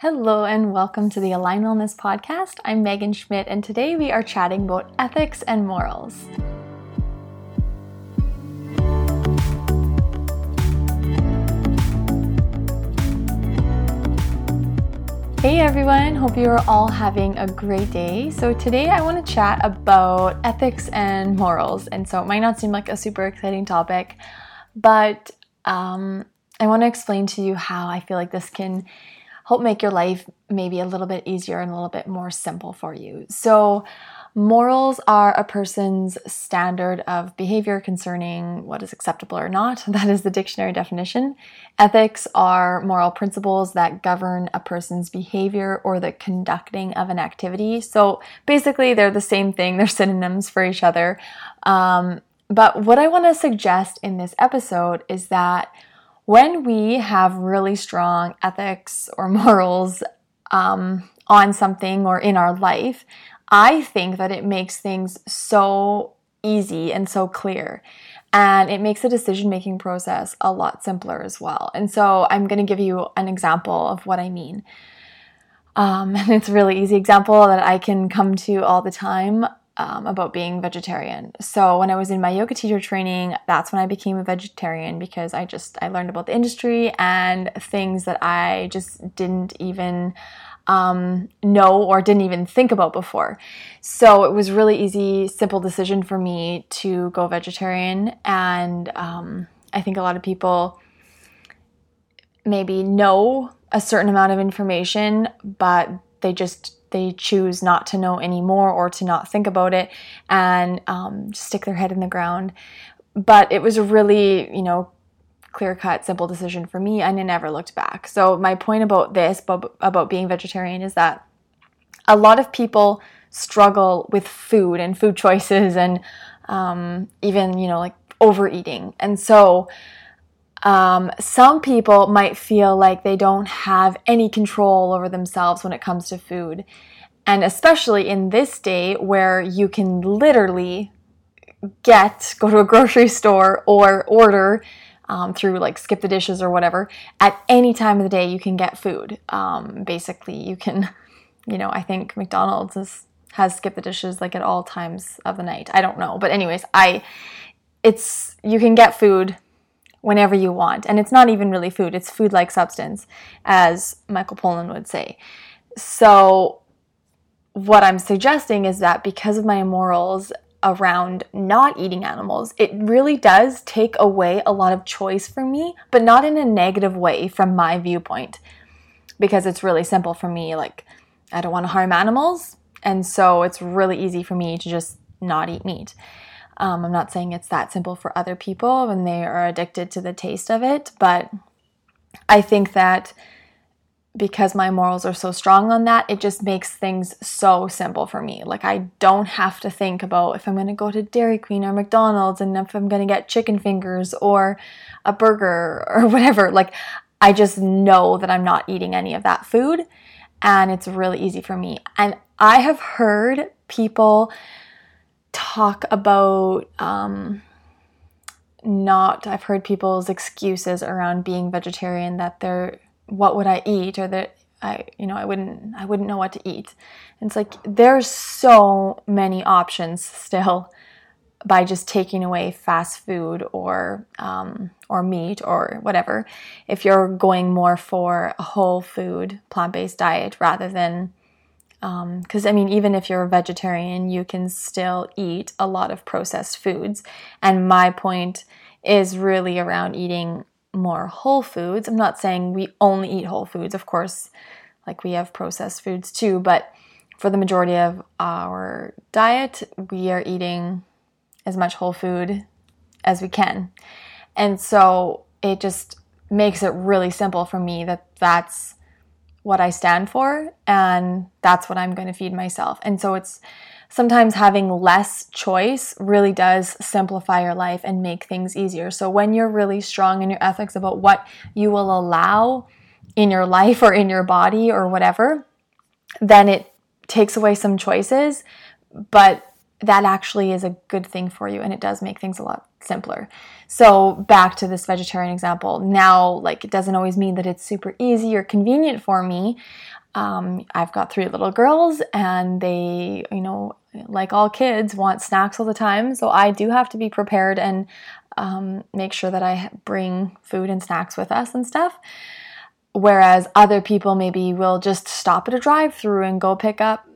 Hello and welcome to the Align Wellness Podcast. I'm Megan Schmidt, and today we are chatting about ethics and morals. Hey everyone, hope you are all having a great day. So, today I want to chat about ethics and morals. And so, it might not seem like a super exciting topic, but um, I want to explain to you how I feel like this can help make your life maybe a little bit easier and a little bit more simple for you. So, morals are a person's standard of behavior concerning what is acceptable or not. That is the dictionary definition. Ethics are moral principles that govern a person's behavior or the conducting of an activity. So, basically, they're the same thing, they're synonyms for each other. Um, but what I want to suggest in this episode is that when we have really strong ethics or morals um, on something or in our life, I think that it makes things so easy and so clear. And it makes the decision making process a lot simpler as well. And so I'm going to give you an example of what I mean. Um, and it's a really easy example that I can come to all the time um, about being vegetarian. So when I was in my yoga teacher training, that's when I became a vegetarian because I just I learned about the industry and things that I just didn't even um, know or didn't even think about before. So it was really easy, simple decision for me to go vegetarian, and um, I think a lot of people maybe know a certain amount of information, but they just they choose not to know anymore or to not think about it and um, stick their head in the ground. But it was a really, you know, clear cut, simple decision for me, and I never looked back. So, my point about this, about being vegetarian, is that a lot of people struggle with food and food choices and um, even, you know, like overeating. And so, um, some people might feel like they don't have any control over themselves when it comes to food. And especially in this day where you can literally get, go to a grocery store or order um, through like skip the dishes or whatever, at any time of the day you can get food. Um, basically, you can, you know, I think McDonald's is, has skip the dishes like at all times of the night. I don't know. But, anyways, I, it's, you can get food whenever you want. And it's not even really food, it's food like substance, as Michael Pollan would say. So, what I'm suggesting is that because of my morals around not eating animals, it really does take away a lot of choice for me, but not in a negative way from my viewpoint. Because it's really simple for me. Like, I don't want to harm animals. And so it's really easy for me to just not eat meat. Um, I'm not saying it's that simple for other people when they are addicted to the taste of it, but I think that because my morals are so strong on that, it just makes things so simple for me. Like, I don't have to think about if I'm going to go to Dairy Queen or McDonald's and if I'm going to get chicken fingers or a burger or whatever. Like, I just know that I'm not eating any of that food, and it's really easy for me. And I have heard people talk about um, not i've heard people's excuses around being vegetarian that they're what would i eat or that i you know i wouldn't i wouldn't know what to eat. And it's like there's so many options still by just taking away fast food or um, or meat or whatever. If you're going more for a whole food plant-based diet rather than because um, I mean, even if you're a vegetarian, you can still eat a lot of processed foods. And my point is really around eating more whole foods. I'm not saying we only eat whole foods, of course, like we have processed foods too, but for the majority of our diet, we are eating as much whole food as we can. And so it just makes it really simple for me that that's what I stand for and that's what I'm going to feed myself. And so it's sometimes having less choice really does simplify your life and make things easier. So when you're really strong in your ethics about what you will allow in your life or in your body or whatever, then it takes away some choices, but that actually is a good thing for you and it does make things a lot simpler. So, back to this vegetarian example. Now, like, it doesn't always mean that it's super easy or convenient for me. Um, I've got three little girls and they, you know, like all kids, want snacks all the time. So, I do have to be prepared and um, make sure that I bring food and snacks with us and stuff. Whereas other people maybe will just stop at a drive through and go pick up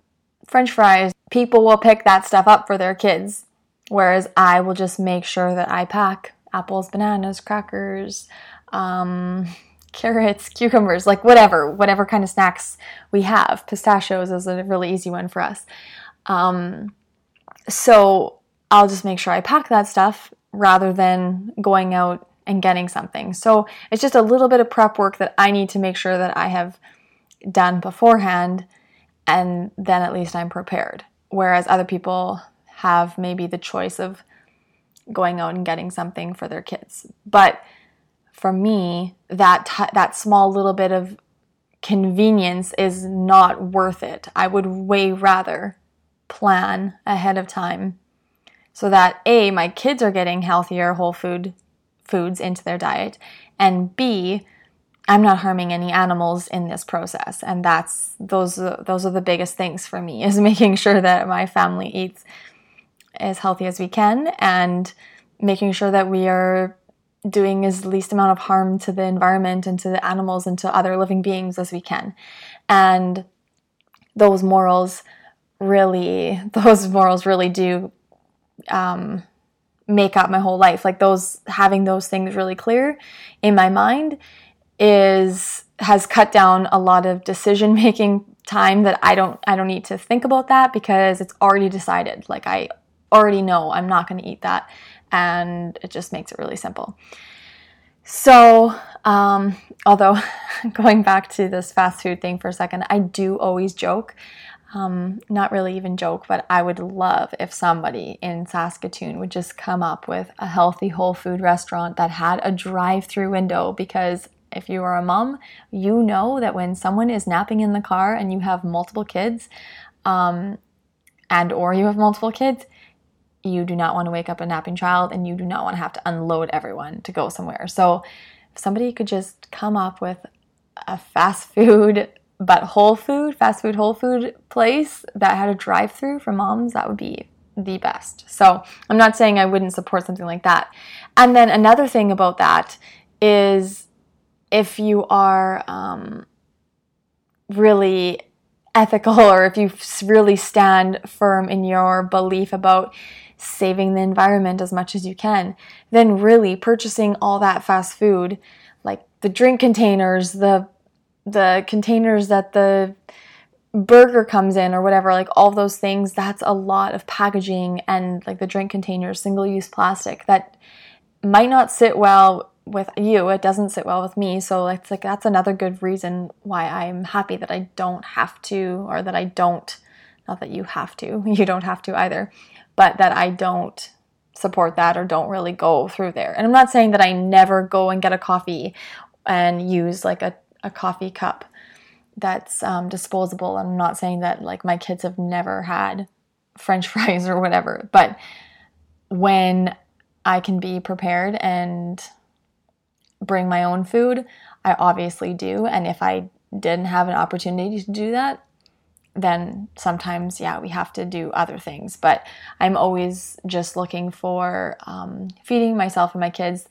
french fries. People will pick that stuff up for their kids. Whereas I will just make sure that I pack apples, bananas, crackers, um, carrots, cucumbers, like whatever, whatever kind of snacks we have. Pistachios is a really easy one for us. Um, so I'll just make sure I pack that stuff rather than going out and getting something. So it's just a little bit of prep work that I need to make sure that I have done beforehand, and then at least I'm prepared. Whereas other people have maybe the choice of going out and getting something for their kids. But for me, that t- that small little bit of convenience is not worth it. I would way rather plan ahead of time so that A, my kids are getting healthier whole food foods into their diet, and B, I'm not harming any animals in this process. And that's those those are the biggest things for me is making sure that my family eats as healthy as we can and making sure that we are doing as least amount of harm to the environment and to the animals and to other living beings as we can. And those morals really those morals really do um, make up my whole life. Like those having those things really clear in my mind is has cut down a lot of decision making time that I don't I don't need to think about that because it's already decided. Like I already know I'm not going to eat that and it just makes it really simple. So, um, although going back to this fast food thing for a second, I do always joke um, not really even joke, but I would love if somebody in Saskatoon would just come up with a healthy whole food restaurant that had a drive through window because if you are a mom, you know that when someone is napping in the car and you have multiple kids, um, and or you have multiple kids, you do not want to wake up a napping child and you do not want to have to unload everyone to go somewhere. So if somebody could just come up with a fast food but whole food, fast food, whole food place that had a drive through for moms, that would be the best. So I'm not saying I wouldn't support something like that. And then another thing about that is if you are um, really ethical or if you really stand firm in your belief about saving the environment as much as you can, then really purchasing all that fast food, like the drink containers, the the containers that the burger comes in or whatever like all those things that's a lot of packaging and like the drink containers single use plastic that might not sit well with you it doesn't sit well with me so it's like that's another good reason why i'm happy that i don't have to or that i don't not that you have to you don't have to either but that i don't support that or don't really go through there and i'm not saying that i never go and get a coffee and use like a a coffee cup that's um, disposable. I'm not saying that like my kids have never had French fries or whatever, but when I can be prepared and bring my own food, I obviously do. And if I didn't have an opportunity to do that, then sometimes, yeah, we have to do other things. But I'm always just looking for um, feeding myself and my kids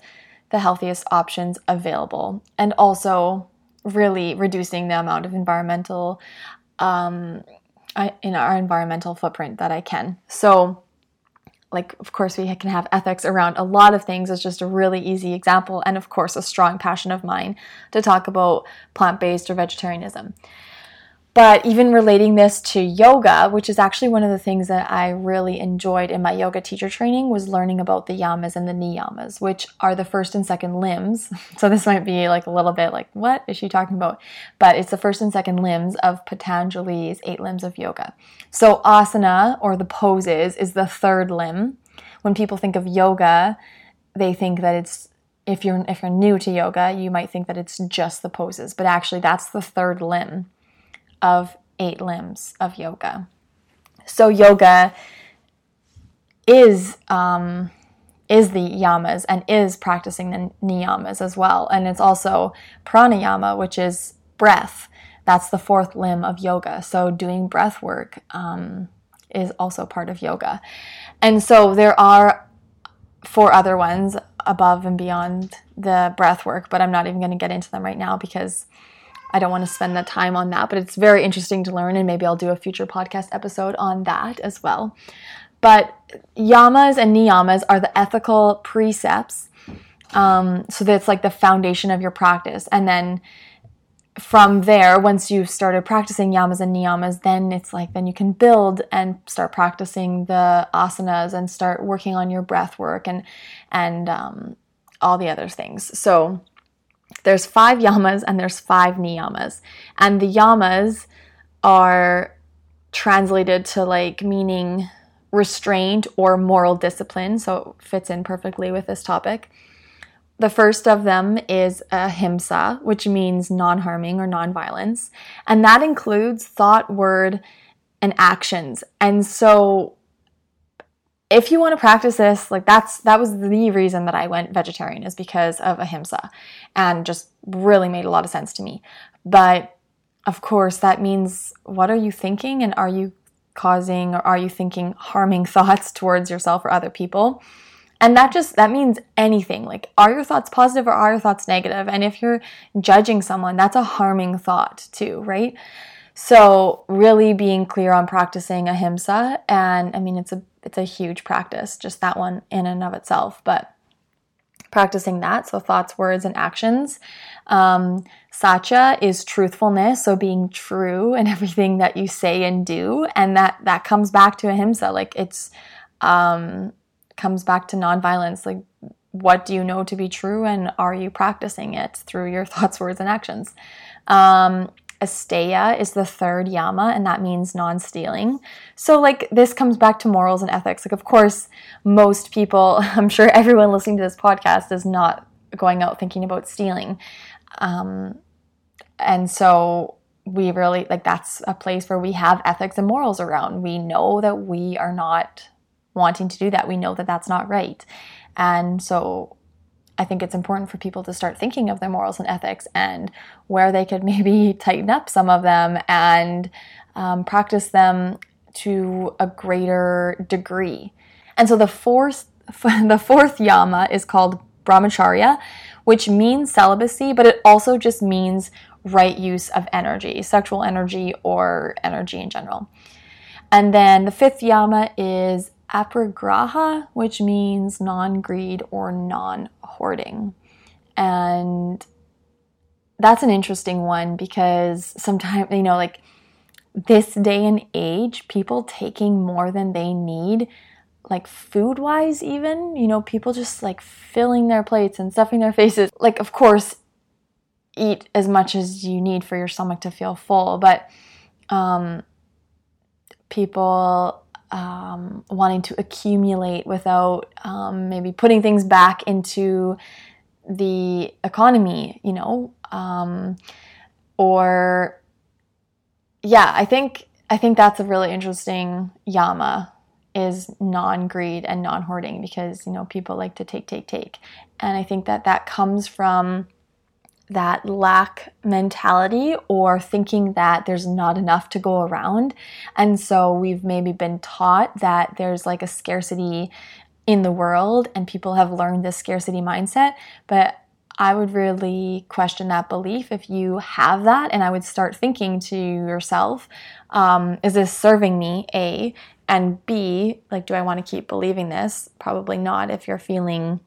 the healthiest options available. And also, really reducing the amount of environmental um, in our environmental footprint that I can. So, like, of course, we can have ethics around a lot of things. It's just a really easy example, and of course, a strong passion of mine to talk about plant based or vegetarianism. But even relating this to yoga, which is actually one of the things that I really enjoyed in my yoga teacher training, was learning about the yamas and the niyamas, which are the first and second limbs. So this might be like a little bit like, what is she talking about? But it's the first and second limbs of Patanjali's eight limbs of yoga. So asana or the poses is the third limb. When people think of yoga, they think that it's if you're if you're new to yoga, you might think that it's just the poses, but actually that's the third limb of eight limbs of yoga. So, yoga is um, is the yamas and is practicing the niyamas as well. And it's also pranayama, which is breath. That's the fourth limb of yoga. So doing breath work um, is also part of yoga. And so there are four other ones above and beyond the breath work, but I'm not even going to get into them right now because I don't want to spend that time on that. But it's very interesting to learn, and maybe I'll do a future podcast episode on that as well. But yamas and niyamas are the ethical precepts. Um, so that's like the foundation of your practice. And then from there, once you've started practicing yamas and niyamas, then it's like then you can build and start practicing the asanas and start working on your breath work and and um, all the other things. So there's five yamas and there's five niyamas, and the yamas are translated to like meaning restraint or moral discipline, so it fits in perfectly with this topic. The first of them is ahimsa, which means non harming or non violence, and that includes thought, word, and actions. And so, if you want to practice this, like that's that was the reason that I went vegetarian is because of ahimsa, and just really made a lot of sense to me. But of course, that means what are you thinking, and are you causing or are you thinking harming thoughts towards yourself or other people? And that just that means anything. Like are your thoughts positive or are your thoughts negative? And if you're judging someone, that's a harming thought too, right? So really being clear on practicing ahimsa and I mean it's a it's a huge practice, just that one in and of itself, but practicing that, so thoughts, words, and actions. Um, Satya is truthfulness, so being true in everything that you say and do, and that that comes back to ahimsa. Like it's um, comes back to nonviolence. Like what do you know to be true, and are you practicing it through your thoughts, words, and actions? Um, Asteya is the third yama, and that means non stealing. So, like, this comes back to morals and ethics. Like, of course, most people, I'm sure everyone listening to this podcast is not going out thinking about stealing. Um, and so we really like that's a place where we have ethics and morals around. We know that we are not wanting to do that. We know that that's not right. And so I think it's important for people to start thinking of their morals and ethics and where they could maybe tighten up some of them and um, practice them to a greater degree. And so the fourth the fourth yama is called brahmacharya, which means celibacy, but it also just means right use of energy, sexual energy or energy in general. And then the fifth yama is aparigraha, which means non greed or non hoarding. And that's an interesting one because sometimes, you know, like this day and age, people taking more than they need like food wise even you know people just like filling their plates and stuffing their faces like of course eat as much as you need for your stomach to feel full but um people um, wanting to accumulate without um, maybe putting things back into the economy you know? Um, or yeah i think i think that's a really interesting yama is non-greed and non-hoarding because you know people like to take take take. And i think that that comes from that lack mentality or thinking that there's not enough to go around and so we've maybe been taught that there's like a scarcity in the world and people have learned this scarcity mindset but I would really question that belief if you have that, and I would start thinking to yourself, um, is this serving me? A, and B, like, do I want to keep believing this? Probably not if you're feeling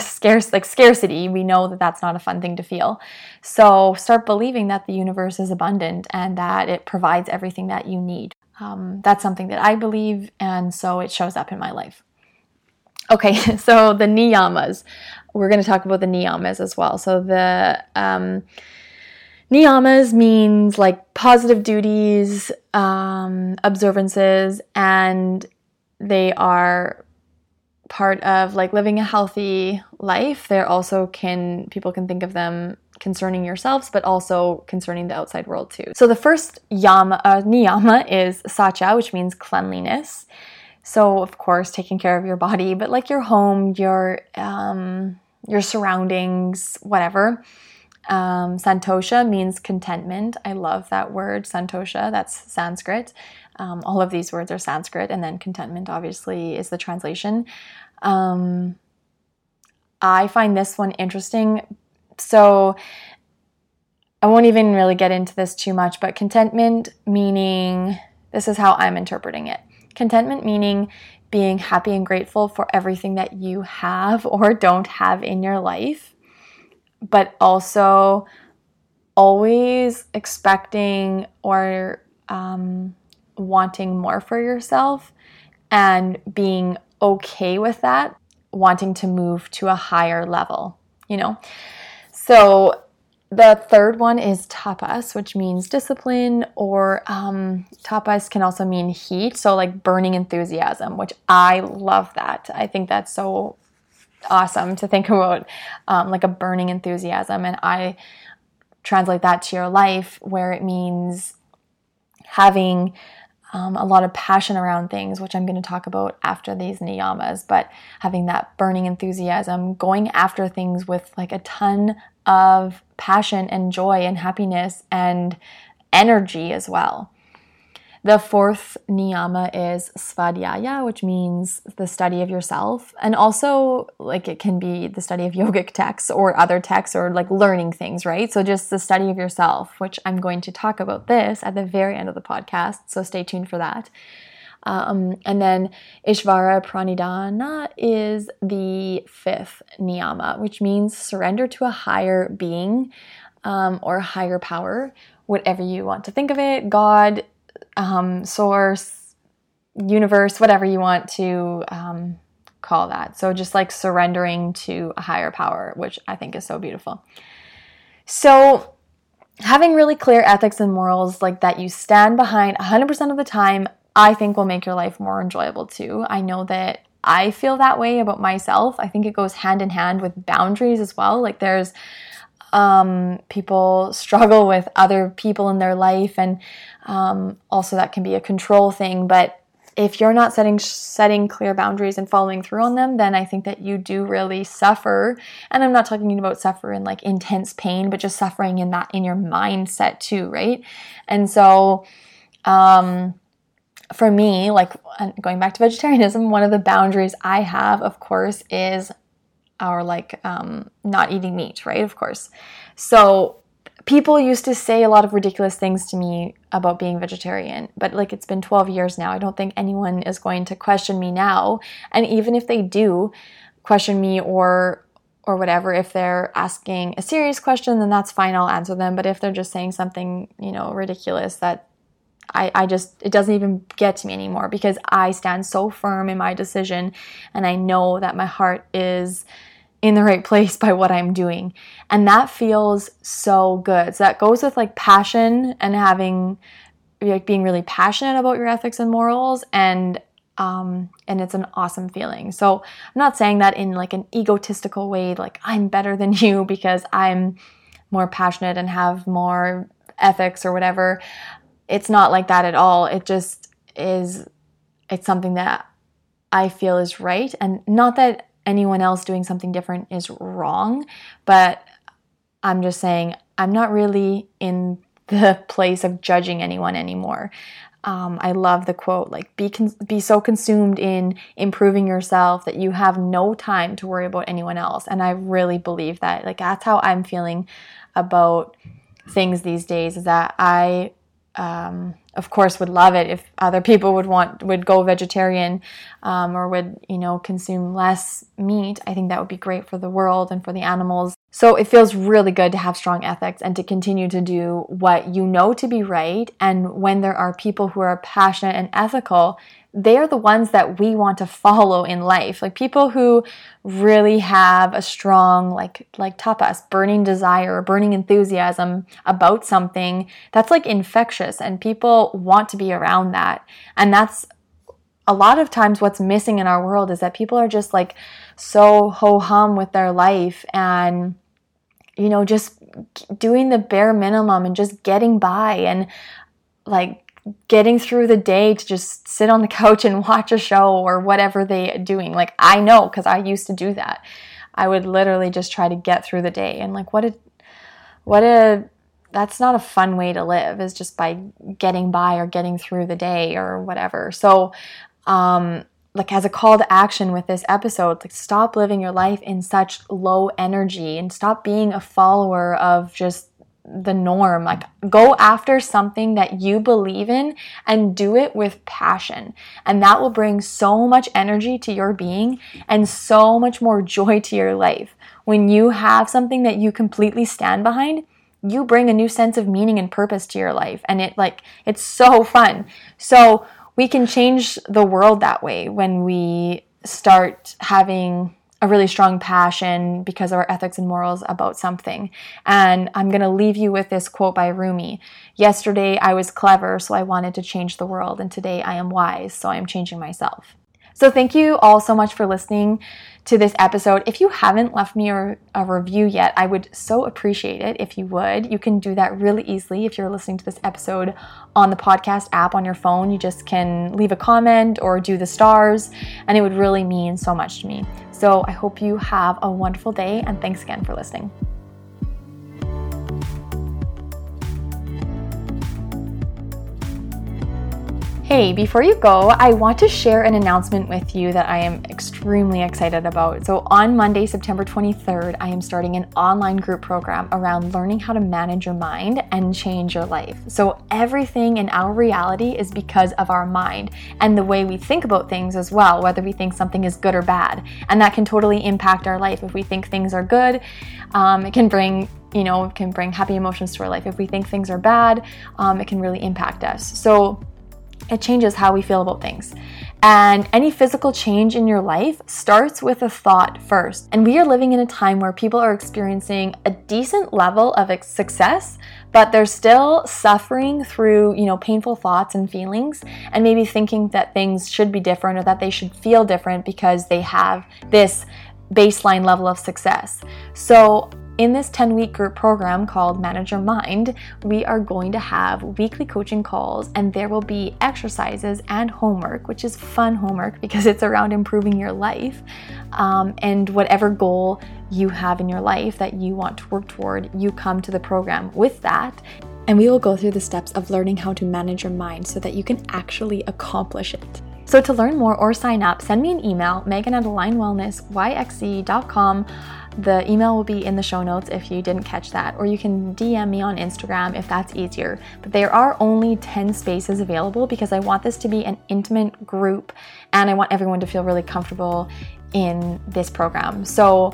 scarce like scarcity we know that that's not a fun thing to feel. So start believing that the universe is abundant and that it provides everything that you need. Um, that's something that i believe and so it shows up in my life. Okay so the niyamas. We're going to talk about the niyamas as well. So the um, Niyamas means like positive duties, um, observances, and they are part of like living a healthy life. They're also can people can think of them concerning yourselves, but also concerning the outside world too. So the first yama, uh, niyama is saucha, which means cleanliness. So, of course, taking care of your body, but like your home, your um, your surroundings, whatever. Um, santosha means contentment. I love that word, santosha. That's Sanskrit. Um, all of these words are Sanskrit, and then contentment, obviously, is the translation. Um, I find this one interesting. So, I won't even really get into this too much, but contentment meaning this is how I'm interpreting it. Contentment meaning being happy and grateful for everything that you have or don't have in your life, but also always expecting or um, wanting more for yourself and being okay with that, wanting to move to a higher level, you know? So the third one is tapas, which means discipline, or um, tapas can also mean heat. So, like burning enthusiasm, which I love that. I think that's so awesome to think about, um, like a burning enthusiasm. And I translate that to your life where it means having um, a lot of passion around things, which I'm going to talk about after these niyamas, but having that burning enthusiasm, going after things with like a ton of passion and joy and happiness and energy as well. The fourth niyama is svadhyaya, which means the study of yourself. And also, like, it can be the study of yogic texts or other texts or like learning things, right? So, just the study of yourself, which I'm going to talk about this at the very end of the podcast. So, stay tuned for that. Um, and then Ishvara Pranidhana is the fifth niyama, which means surrender to a higher being um, or higher power, whatever you want to think of it God, um, source, universe, whatever you want to um, call that. So just like surrendering to a higher power, which I think is so beautiful. So, having really clear ethics and morals like that you stand behind 100% of the time, I think will make your life more enjoyable too. I know that I feel that way about myself. I think it goes hand in hand with boundaries as well. Like there's um, people struggle with other people in their life, and um, also that can be a control thing. But if you're not setting setting clear boundaries and following through on them, then I think that you do really suffer. And I'm not talking about suffer in like intense pain, but just suffering in that in your mindset too, right? And so, um, for me, like going back to vegetarianism, one of the boundaries I have, of course, is our like um, not eating meat, right? Of course. So people used to say a lot of ridiculous things to me about being vegetarian, but like it's been 12 years now. I don't think anyone is going to question me now. And even if they do question me or or whatever, if they're asking a serious question, then that's fine, I'll answer them. But if they're just saying something, you know, ridiculous that I, I just, it doesn't even get to me anymore because I stand so firm in my decision and I know that my heart is in the right place by what I'm doing. And that feels so good. So that goes with like passion and having like being really passionate about your ethics and morals and um, and it's an awesome feeling. So I'm not saying that in like an egotistical way, like I'm better than you because I'm more passionate and have more ethics or whatever. It's not like that at all. It just is. It's something that I feel is right, and not that anyone else doing something different is wrong, but I'm just saying I'm not really in the place of judging anyone anymore. Um, I love the quote, like be con- be so consumed in improving yourself that you have no time to worry about anyone else. And I really believe that. Like that's how I'm feeling about things these days. Is that I um, of course would love it if other people would want would go vegetarian um, or would you know consume less meat. I think that would be great for the world and for the animals. So it feels really good to have strong ethics and to continue to do what you know to be right. And when there are people who are passionate and ethical they are the ones that we want to follow in life. Like people who really have a strong like like tapas burning desire burning enthusiasm about something that's like infectious and people want to be around that. And that's a lot of times what's missing in our world is that people are just like so ho hum with their life and you know just doing the bare minimum and just getting by and like getting through the day to just sit on the couch and watch a show or whatever they're doing. Like I know because I used to do that. I would literally just try to get through the day and like what a what a that's not a fun way to live is just by getting by or getting through the day or whatever. So um like as a call to action with this episode, like stop living your life in such low energy and stop being a follower of just the norm. Like, go after something that you believe in and do it with passion. And that will bring so much energy to your being and so much more joy to your life. When you have something that you completely stand behind, you bring a new sense of meaning and purpose to your life. And it, like, it's so fun. So, we can change the world that way when we start having a really strong passion because of our ethics and morals about something. And I'm going to leave you with this quote by Rumi Yesterday I was clever, so I wanted to change the world, and today I am wise, so I am changing myself. So, thank you all so much for listening to this episode. If you haven't left me a, a, review yet, I would so appreciate it if you would. You can do that really easily if you're listening to this episode on the podcast app on your phone. You just can leave a comment or do the stars, and it would really mean so much to me. So, I hope you have a wonderful day, and thanks again for listening. Hey, before you go, I want to share an announcement with you that I am extremely excited about. So, on Monday, September 23rd, I am starting an online group program around learning how to manage your mind and change your life. So, everything in our reality is because of our mind and the way we think about things as well, whether we think something is good or bad. And that can totally impact our life. If we think things are good, um, it can bring you know, can bring happy emotions to our life. If we think things are bad, um, it can really impact us. So, it changes how we feel about things. And any physical change in your life starts with a thought first. And we are living in a time where people are experiencing a decent level of success, but they're still suffering through, you know, painful thoughts and feelings and maybe thinking that things should be different or that they should feel different because they have this baseline level of success. So in this 10 week group program called Manager Mind, we are going to have weekly coaching calls and there will be exercises and homework, which is fun homework because it's around improving your life. Um, and whatever goal you have in your life that you want to work toward, you come to the program with that. And we will go through the steps of learning how to manage your mind so that you can actually accomplish it. So, to learn more or sign up, send me an email, megan at alignwellnessyxe.com the email will be in the show notes if you didn't catch that, or you can DM me on Instagram if that's easier. But there are only 10 spaces available because I want this to be an intimate group and I want everyone to feel really comfortable in this program. So,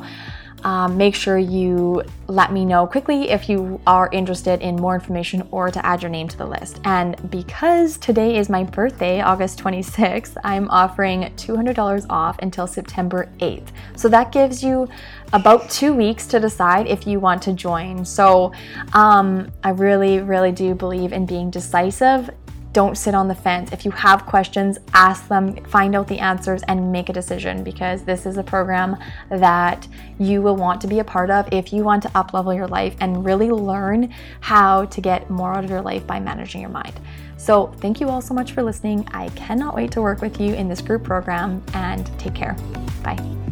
um, make sure you let me know quickly if you are interested in more information or to add your name to the list. And because today is my birthday, August 26th, I'm offering $200 off until September 8th. So that gives you about two weeks to decide if you want to join. So um, I really, really do believe in being decisive don't sit on the fence. If you have questions, ask them, find out the answers, and make a decision because this is a program that you will want to be a part of if you want to uplevel your life and really learn how to get more out of your life by managing your mind. So, thank you all so much for listening. I cannot wait to work with you in this group program and take care. Bye.